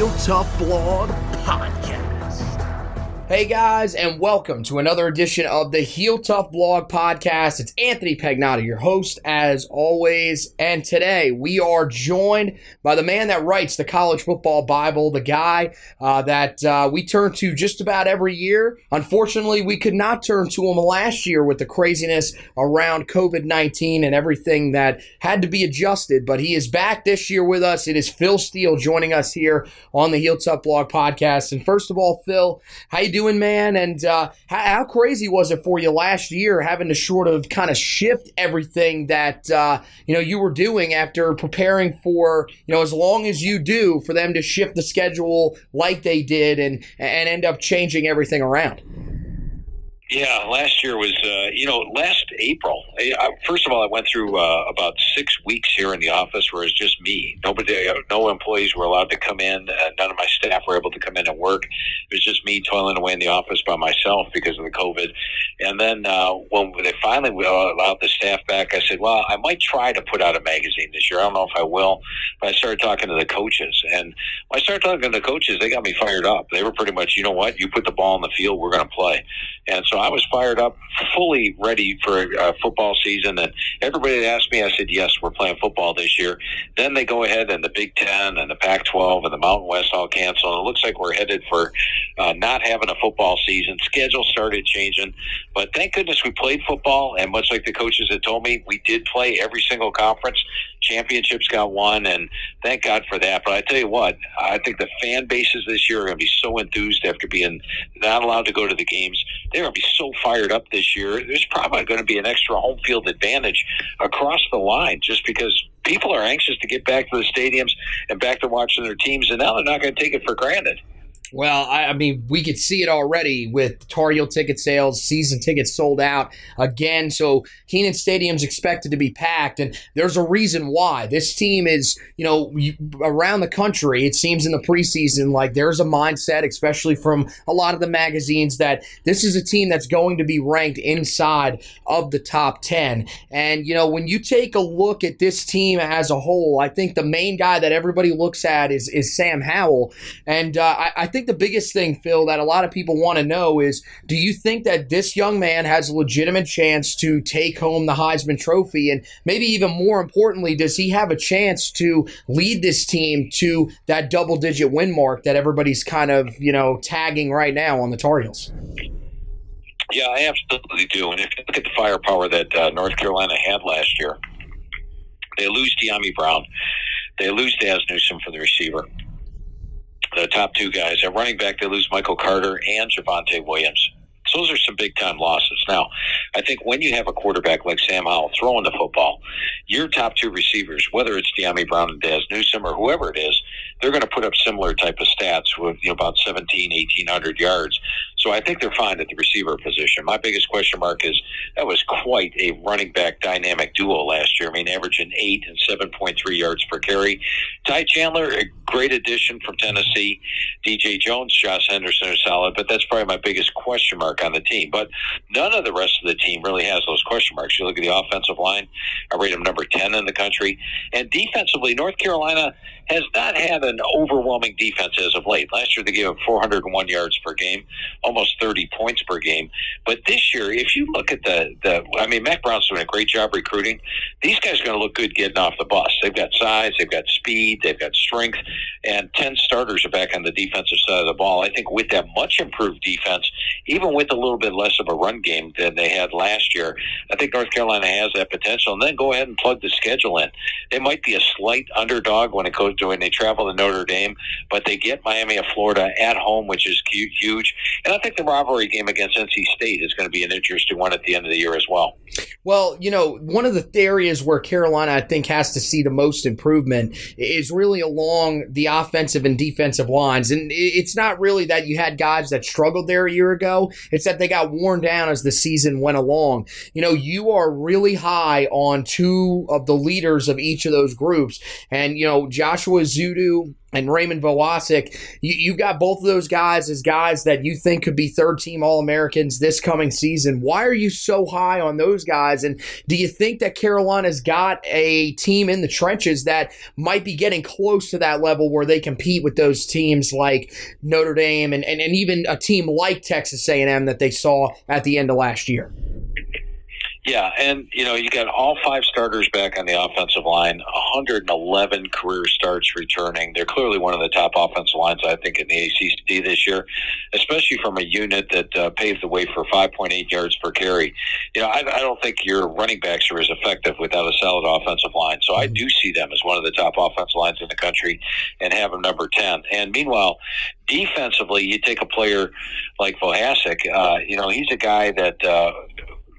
Is Tough Blog. Hey guys, and welcome to another edition of the Heel Tough Blog Podcast. It's Anthony Pagnotta, your host, as always. And today we are joined by the man that writes the College Football Bible, the guy uh, that uh, we turn to just about every year. Unfortunately, we could not turn to him last year with the craziness around COVID 19 and everything that had to be adjusted, but he is back this year with us. It is Phil Steele joining us here on the Heel Tough Blog Podcast. And first of all, Phil, how you doing, man? And uh, how, how crazy was it for you last year having to sort of kind of shift everything that uh, you know you were doing after preparing for you know as long as you do for them to shift the schedule like they did and and end up changing everything around? Yeah, last year was, uh, you know, last April. I, first of all, I went through uh, about six weeks here in the office where it's just me. Nobody, uh, no employees were allowed to come in. Uh, none of my staff were able to come in and work. It was just me toiling away in the office by myself because of the COVID. And then uh, when they finally allowed the staff back, I said, well, I might try to put out a magazine this year. I don't know if I will. But I started talking to the coaches. And when I started talking to the coaches, they got me fired up. They were pretty much, you know what, you put the ball in the field, we're going to play. And so I was fired up, fully ready for a football season. And everybody that asked me, I said, yes, we're playing football this year. Then they go ahead and the Big Ten and the Pac 12 and the Mountain West all cancel. And it looks like we're headed for uh, not having a football season. Schedule started changing. But thank goodness we played football. And much like the coaches had told me, we did play every single conference. Championships got won. And thank God for that. But I tell you what, I think the fan bases this year are going to be so enthused after being not allowed to go to the games. They're going to be so fired up this year. There's probably going to be an extra home field advantage across the line just because people are anxious to get back to the stadiums and back to watching their teams, and now they're not going to take it for granted. Well, I, I, mean, we could see it already with Tar Heel ticket sales, season tickets sold out again. So Kenan Stadium's expected to be packed, and there's a reason why. This team is, you know, around the country. It seems in the preseason like there's a mindset, especially from a lot of the magazines, that this is a team that's going to be ranked inside of the top ten. And you know, when you take a look at this team as a whole, I think the main guy that everybody looks at is is Sam Howell, and uh, I, I think the biggest thing, Phil, that a lot of people want to know is do you think that this young man has a legitimate chance to take home the Heisman Trophy? And maybe even more importantly, does he have a chance to lead this team to that double digit win mark that everybody's kind of, you know, tagging right now on the Tar Heels? Yeah, I absolutely do. And if you look at the firepower that uh, North Carolina had last year, they lose Dyami Brown. They lose Dazz Newsome for the receiver the top two guys. At running back, they lose Michael Carter and Javonte Williams. So those are some big time losses. Now, I think when you have a quarterback like Sam Howell throwing the football, your top two receivers, whether it's Dyami Brown and Dazz Newsome or whoever it is, they're going to put up similar type of stats with you know, about 17, 1800 yards. So I think they're fine at the receiver position. My biggest question mark is that was quite a running back dynamic duo last year. I mean, averaging eight and 7.3 yards per carry. Ty Chandler, a great addition from Tennessee. DJ Jones, Josh Henderson are solid, but that's probably my biggest question mark on the team. But none of the rest of the team really has those question marks. You look at the offensive line, I rate them number 10 in the country. And defensively, North Carolina has not had an overwhelming defense as of late. Last year they gave up 401 yards per game, almost 30 points per game. But this year, if you look at the, the I mean, Mack Brown's doing a great job recruiting. These guys are going to look good getting off the bus. They've got size, they've got speed, they've got strength, and 10 starters are back on the defensive side of the ball. I think with that much improved defense, even with a little bit less of a run game than they had last year, I think North Carolina has that potential. And then go ahead and plug the schedule in. They might be a slight underdog when it goes to when they travel to Notre Dame, but they get Miami of Florida at home, which is huge. And I think the rivalry game against NC State is going to be an interesting one at the end of the year as well. Well, you know, one of the areas where Carolina, I think, has to see the most improvement is really along the offensive and defensive lines. And it's not really that you had guys that struggled there a year ago, it's that they got worn down as the season went along. You know, you are really high on two of the leaders of each of those groups. And, you know, Joshua Ezeudu and Raymond Vohasek, you, have got both of those guys as guys that you think could be third team All Americans this coming season. Why are you so high on those guys? And do you think that Carolina's got a team in the trenches that might be getting close to that level where they compete with those teams like Notre Dame and, and, and even a team like Texas A&M that they saw at the end of last year? Yeah, and you know you got all five starters back on the offensive line, 111 career starts returning. They're clearly one of the top offensive lines, I think, in the ACC this year, especially from a unit that uh, paved the way for 5.8 yards per carry. You know, I, I don't think your running backs are as effective without a solid offensive line. So I mm-hmm. do see them as one of the top offensive lines in the country, and have them number 10. And meanwhile, defensively, you take a player like Vohasek. Uh, you know, he's a guy that. Uh,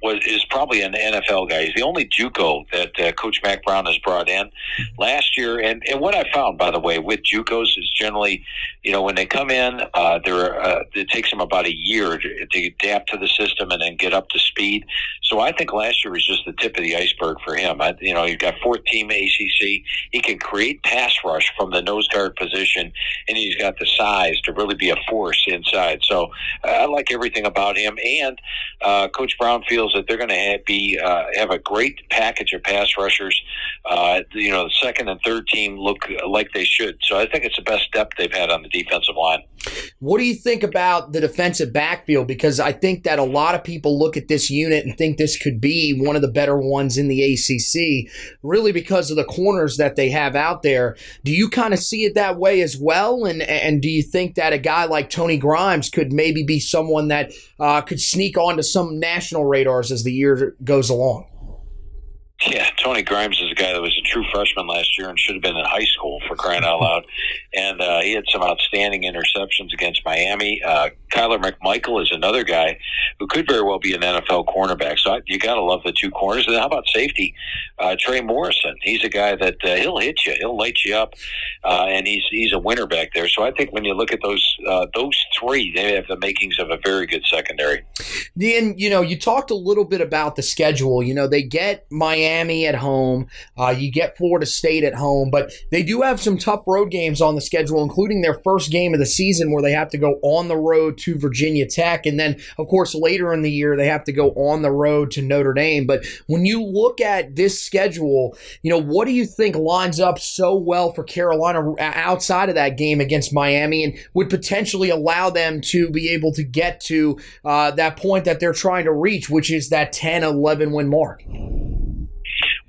was is probably an NFL guy. He's the only JUCO that uh, Coach Mack Brown has brought in last year. And and what I found, by the way, with JUCOs is generally, you know, when they come in, uh, they're uh, it takes them about a year to, to adapt to the system and then get up to speed. So I think last year was just the tip of the iceberg for him. I, you know, you've got fourth team ACC. He can create pass rush from the nose guard position, and he's got the size to really be a force inside. So I like everything about him. And uh, Coach Brown feels feels that they're going to be uh, have a great package of pass rushers. Uh, you know, the second and third team look like they should. So I think it's the best depth they've had on the defensive line. What do you think about the defensive backfield? Because I think that a lot of people look at this unit and think this could be one of the better ones in the ACC, really because of the corners that they have out there. Do you kind of see it that way as well? And and do you think that a guy like Tony Grimes could maybe be someone that uh, could sneak onto some national radars as the year goes along? Yeah, Tony Grimes is a guy that was a true freshman last year and should have been in high school for crying out loud. And uh, he had some outstanding interceptions against Miami. Uh, Kyler McMichael is another guy who could very well be an NFL cornerback. So I, you got to love the two corners. And how about safety? Uh, Trey Morrison. He's a guy that uh, he'll hit you, he'll light you up, uh, and he's he's a winner back there. So I think when you look at those uh, those three, they have the makings of a very good secondary. Then you know you talked a little bit about the schedule. You know they get Miami Miami at home. Uh, you get Florida State at home, but they do have some tough road games on the schedule, including their first game of the season where they have to go on the road to Virginia Tech. And then, of course, later in the year, they have to go on the road to Notre Dame. But when you look at this schedule, you know, what do you think lines up so well for Carolina outside of that game against Miami and would potentially allow them to be able to get to uh, that point that they're trying to reach, which is that 10 11 win mark?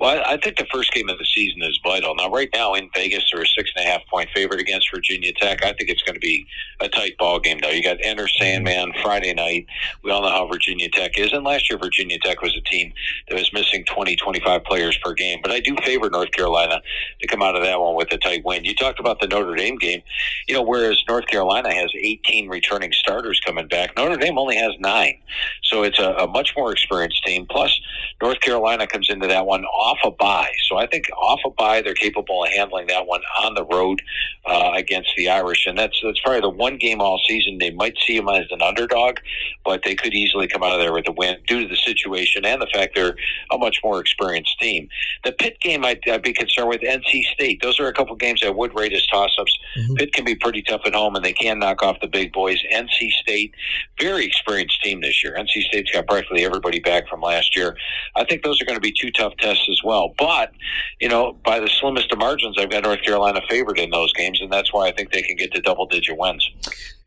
Well, I think the first game of the season is vital. Now, right now in Vegas, they're a six and a half point favorite against Virginia Tech. I think it's going to be a tight ball game, though. You got Enter Sandman Friday night. We all know how Virginia Tech is. And last year, Virginia Tech was a team that was missing 20, 25 players per game. But I do favor North Carolina to come out of that one with a tight win. You talked about the Notre Dame game. You know, whereas North Carolina has 18 returning starters coming back, Notre Dame only has nine. So it's a, a much more experienced team. Plus, North Carolina comes into that one off a bye. So I think off a bye, they're capable of handling that one on the road uh, against the Irish. And that's, that's probably the one game all season they might see them as an underdog, but they could easily come out of there with a win due to the situation and the fact they're a much more experienced team. The Pitt game, I'd, I'd be concerned with NC State. Those are a couple games I would rate as toss ups. Mm-hmm. Pitt can be pretty tough at home, and they can knock off the big boys. NC State, very experienced team this year. NC State's got practically everybody back from last year. I think those are going to be two tough tests as well. But, you know, by the slimmest of margins, I've got North Carolina favored in those games, and that's why I think they can get to double digit wins.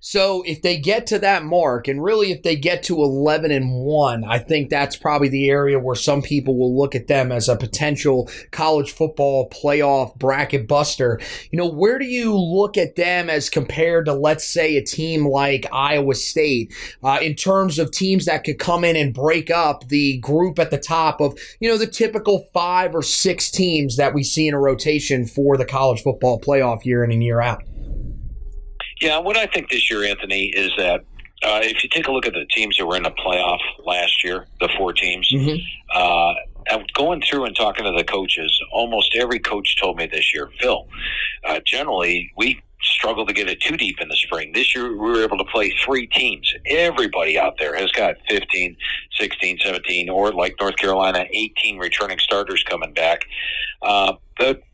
So if they get to that mark, and really if they get to 11 and 1, I think that's probably the area where some people will look at them as a potential college football playoff bracket buster. You know, where do you look at them as compared to, let's say, a team like Iowa State uh, in terms of teams that could come in and break up the group at the top of, you know, the typical five or six teams that we see in a rotation for the college football playoff year in and year out? Yeah, what I think this year, Anthony, is that uh, if you take a look at the teams that were in the playoff last year, the four teams, mm-hmm. uh, going through and talking to the coaches, almost every coach told me this year, Phil, uh, generally we struggle to get it too deep in the spring. This year we were able to play three teams. Everybody out there has got 15, 16, 17, or like North Carolina, 18 returning starters coming back. Uh,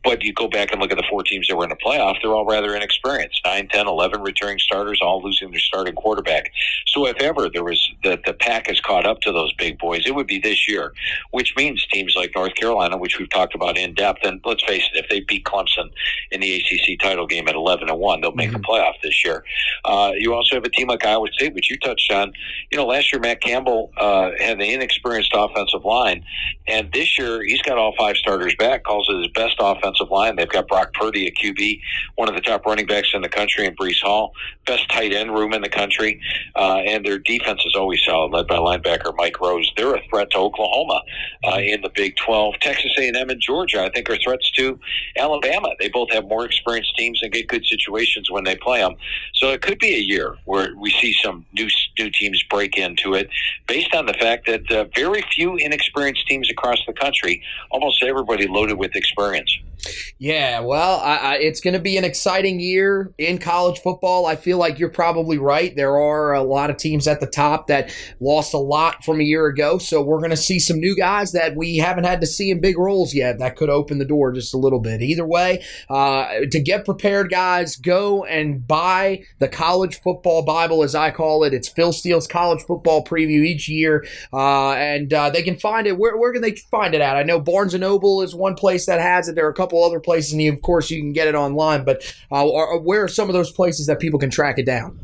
but you go back and look at the four teams that were in the playoff, they're all rather inexperienced. 9, 10, 11 returning starters, all losing their starting quarterback. So if ever there was the, the pack has caught up to those big boys, it would be this year, which means teams like North Carolina, which we've talked about in depth, and let's face it, if they beat Clemson in the ACC title game at 11 and 1, they'll make mm-hmm. the playoff this year. Uh, you also have a team like Iowa State, which you touched on. You know, last year Matt Campbell uh, had an inexperienced offensive line, and this year he's got all five starters back, calls it his best offensive line. They've got Brock Purdy at QB, one of the top running backs in the country, and Breece Hall, best tight end room in the country. Uh, and their defense is always solid, led by linebacker Mike Rose. They're a threat to Oklahoma uh, in the Big 12. Texas A&M and Georgia, I think, are threats to Alabama. They both have more experienced teams and get good situations when they play them. So it could be a year where we see some new new teams break into it, based on the fact that uh, very few inexperienced teams across the country, almost everybody loaded with experience. Yeah, well, I, I, it's going to be an exciting year in college football. I feel like you're probably right. There are a lot of teams at the top that lost a lot from a year ago, so we're going to see some new guys that we haven't had to see in big roles yet. That could open the door just a little bit. Either way, uh, to get prepared, guys, go and buy the College Football Bible, as I call it. It's Phil Steele's college football preview each year, uh, and uh, they can find it. Where, where can they find it at? I know Barnes and Noble is one place that has it. There are a couple couple other places, and of course you can get it online. But uh, where are some of those places that people can track it down?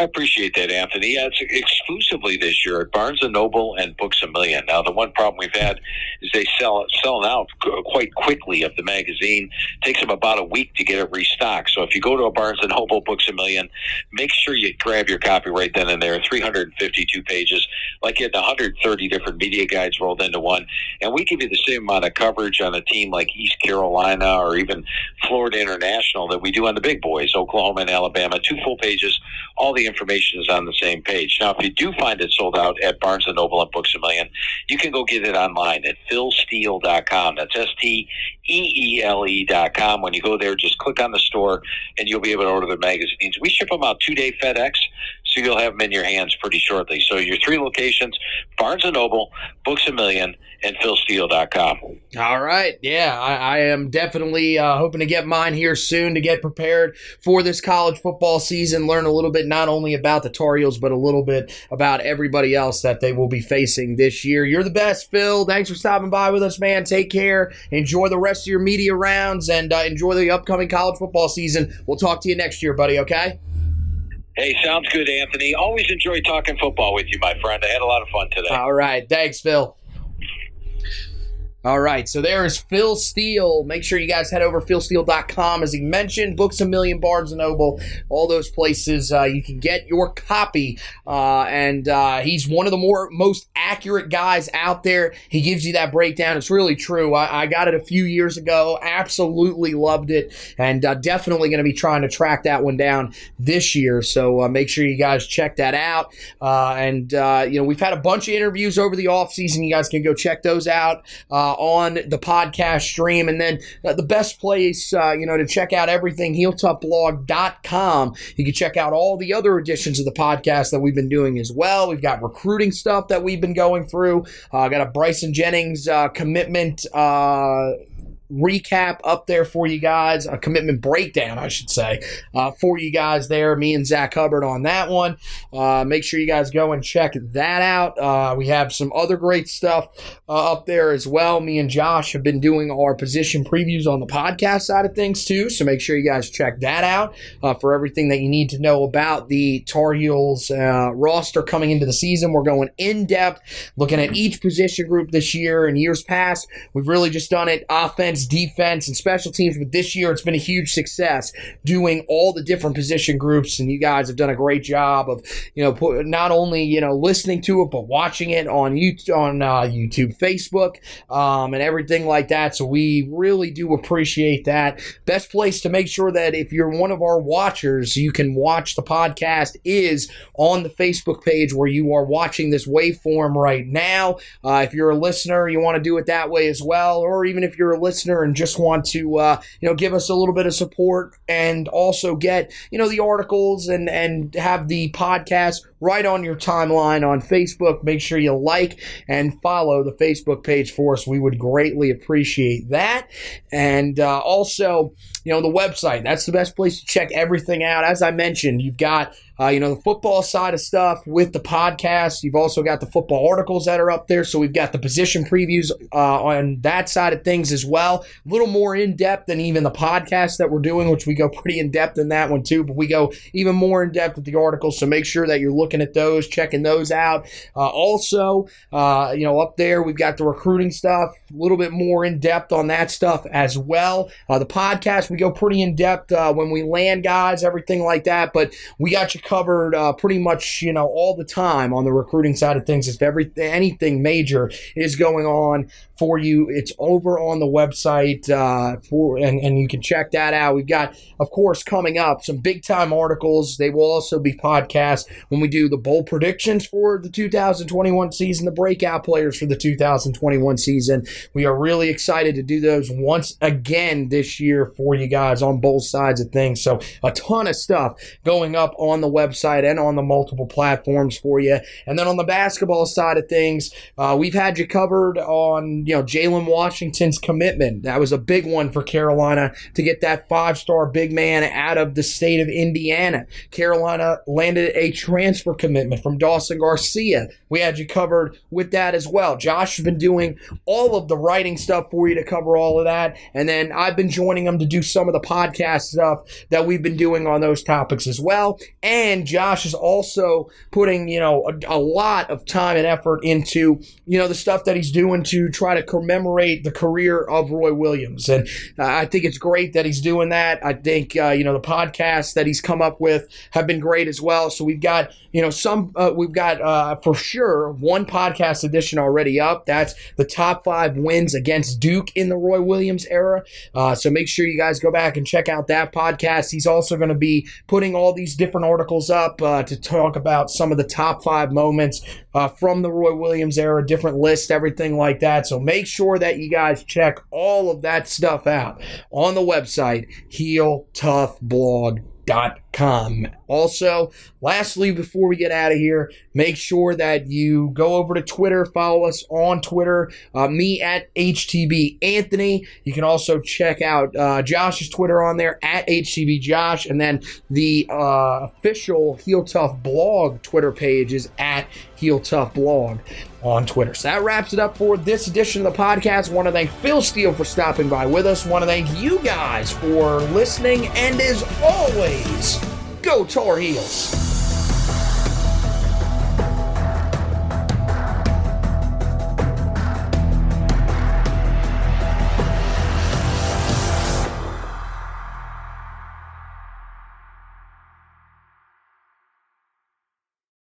I appreciate that, Anthony. Yeah, it's exclusively this year at Barnes and Noble and Books a Million. Now, the one problem we've had is they sell selling out quite quickly of the magazine. It takes them about a week to get it restocked. So if you go to a Barnes and Noble Books a Million, make sure you grab your copy right then and there. 352 pages, like you had 130 different media guides rolled into one, and we give you the same amount of coverage on a team like East Carolina or even Florida International that we do on the big boys, Oklahoma and Alabama. Two full pages, all the information is on the same page. Now, if you do find it sold out at Barnes & Noble and Books A Million, you can go get it online at philsteele.com. That's S-T-E-E-L-E dot com. When you go there, just click on the store, and you'll be able to order the magazines. We ship them out two-day FedEx, so you'll have them in your hands pretty shortly. So your three locations, Barnes & Noble, Books A Million, and philsteele.com. All right. Yeah, I, I am definitely uh, hoping to get mine here soon to get prepared for this college football season, learn a little bit not only about the Tar Heels, but a little bit about everybody else that they will be facing this year. You're the best, Phil. Thanks for stopping by with us, man. Take care. Enjoy the rest of your media rounds and uh, enjoy the upcoming college football season. We'll talk to you next year, buddy, okay? Hey, sounds good, Anthony. Always enjoy talking football with you, my friend. I had a lot of fun today. All right. Thanks, Phil. All right, so there is Phil Steele. Make sure you guys head over philsteele.com. As he mentioned, Books a Million, Barnes & Noble, all those places uh, you can get your copy. Uh, and uh, he's one of the more most accurate guys out there. He gives you that breakdown. It's really true. I, I got it a few years ago. Absolutely loved it. And uh, definitely going to be trying to track that one down this year. So uh, make sure you guys check that out. Uh, and, you know, we've had a bunch of interviews over the offseason. You guys can go check those out on the podcast stream. And then uh, the best place, uh, you know, to check out everything, heeltoughblog.com. You can check out all the other editions of the podcast that we've been doing as well. We've got recruiting stuff that we've been going through. I got a Bryson Jennings commitment recap up there for you guys, a commitment breakdown, I should say, uh, for you guys there. Me and Zach Hubbard on that one. Uh, make sure you guys go and check that out. Uh, we have some other great stuff uh, up there as well. Me and Josh have been doing our position previews on the podcast side of things too, so make sure you guys check that out uh, for everything that you need to know about the Tar Heels uh, roster coming into the season. We're going in depth, looking at each position group this year and years past. We've really just done it offense defense, and special teams. But this year, it's been a huge success doing all the different position groups, and you guys have done a great job of, you know, put, not only you know listening to it, but watching it on YouTube, on uh, YouTube, Facebook, um, and everything like that. So we really do appreciate that. Best place to make sure that if you're one of our watchers, you can watch the podcast is on the Facebook page where you are watching this waveform right now. Uh, if you're a listener, you want to do it that way as well, or even if you're a listener listener and just want to uh, you know give us a little bit of support and also get you know the articles and and have the podcast right on your timeline on Facebook. Make sure you like and follow the Facebook page for us. We would greatly appreciate that. And uh, also, you know, the website. That's the best place to check everything out. As I mentioned, you've got uh, you know, the football side of stuff with the podcast. You've also got the football articles that are up there. So we've got the position previews uh, on that side of things as well. A little more in depth than even the podcast that we're doing, which we go pretty in depth in that one too. But we go even more in depth with the articles. So make sure that you're looking at those, checking those out. Uh, also, uh, you know, up there we've got the recruiting stuff, a little bit more in depth on that stuff as well. Uh, the podcast we go pretty in depth uh, when we land guys, everything like that. But we got you covered uh, pretty much, you know, all the time on the recruiting side of things. If everything, anything major is going on for you, it's over on the website uh, for, and, and you can check that out. We've got, of course, coming up some big time articles. They will also be podcasts when we do the bowl predictions for the 2021 season, the breakout players for the 2021 season. We are really excited to do those once again this year for you guys on both sides of things. So a ton of stuff going up on the website and on the multiple platforms for you. And then on the basketball side of things, uh, we've had you covered on you know Jalen Washington's commitment. That was a big one for Carolina to get that five-star big man out of the state of Indiana. Carolina landed a transfer commitment from Dawson Garcia. We had you covered with that as well. Josh has been doing all of the writing stuff for you to cover all of that, and then I've been joining him to do some of the podcast stuff that we've been doing on those topics as well. And and Josh is also putting, you know, a, a, lot of time and effort into, you know, the stuff that he's doing to try to commemorate the career of Roy Williams. And uh, I think it's great that he's doing that. I think, uh, you know, the podcasts that he's come up with have been great as well. So we've got, you know, some, uh, we've got uh, for sure one podcast edition already up. That's the top five wins against Duke in the Roy Williams era. Uh, so make sure you guys go back and check out that podcast. He's also going to be putting all these different articles up uh, to talk about some of the top five moments uh, from the Roy Williams era, different lists, everything like that. So make sure that you guys check all of that stuff out on the website, Heel Tough Blog com. Also, lastly, before we get out of here, make sure that you go over to Twitter, follow us on Twitter, uh, me at HTB Anthony. You can also check out uh, Josh's Twitter on there at HTB Josh, and then the uh, official Heel Tough blog Twitter page is at Heel Tough Blog on Twitter. So that wraps it up for this edition of the podcast. Want to thank Phil Steele for stopping by with us. Want to thank you guys for listening, and as always, go Tar Heels.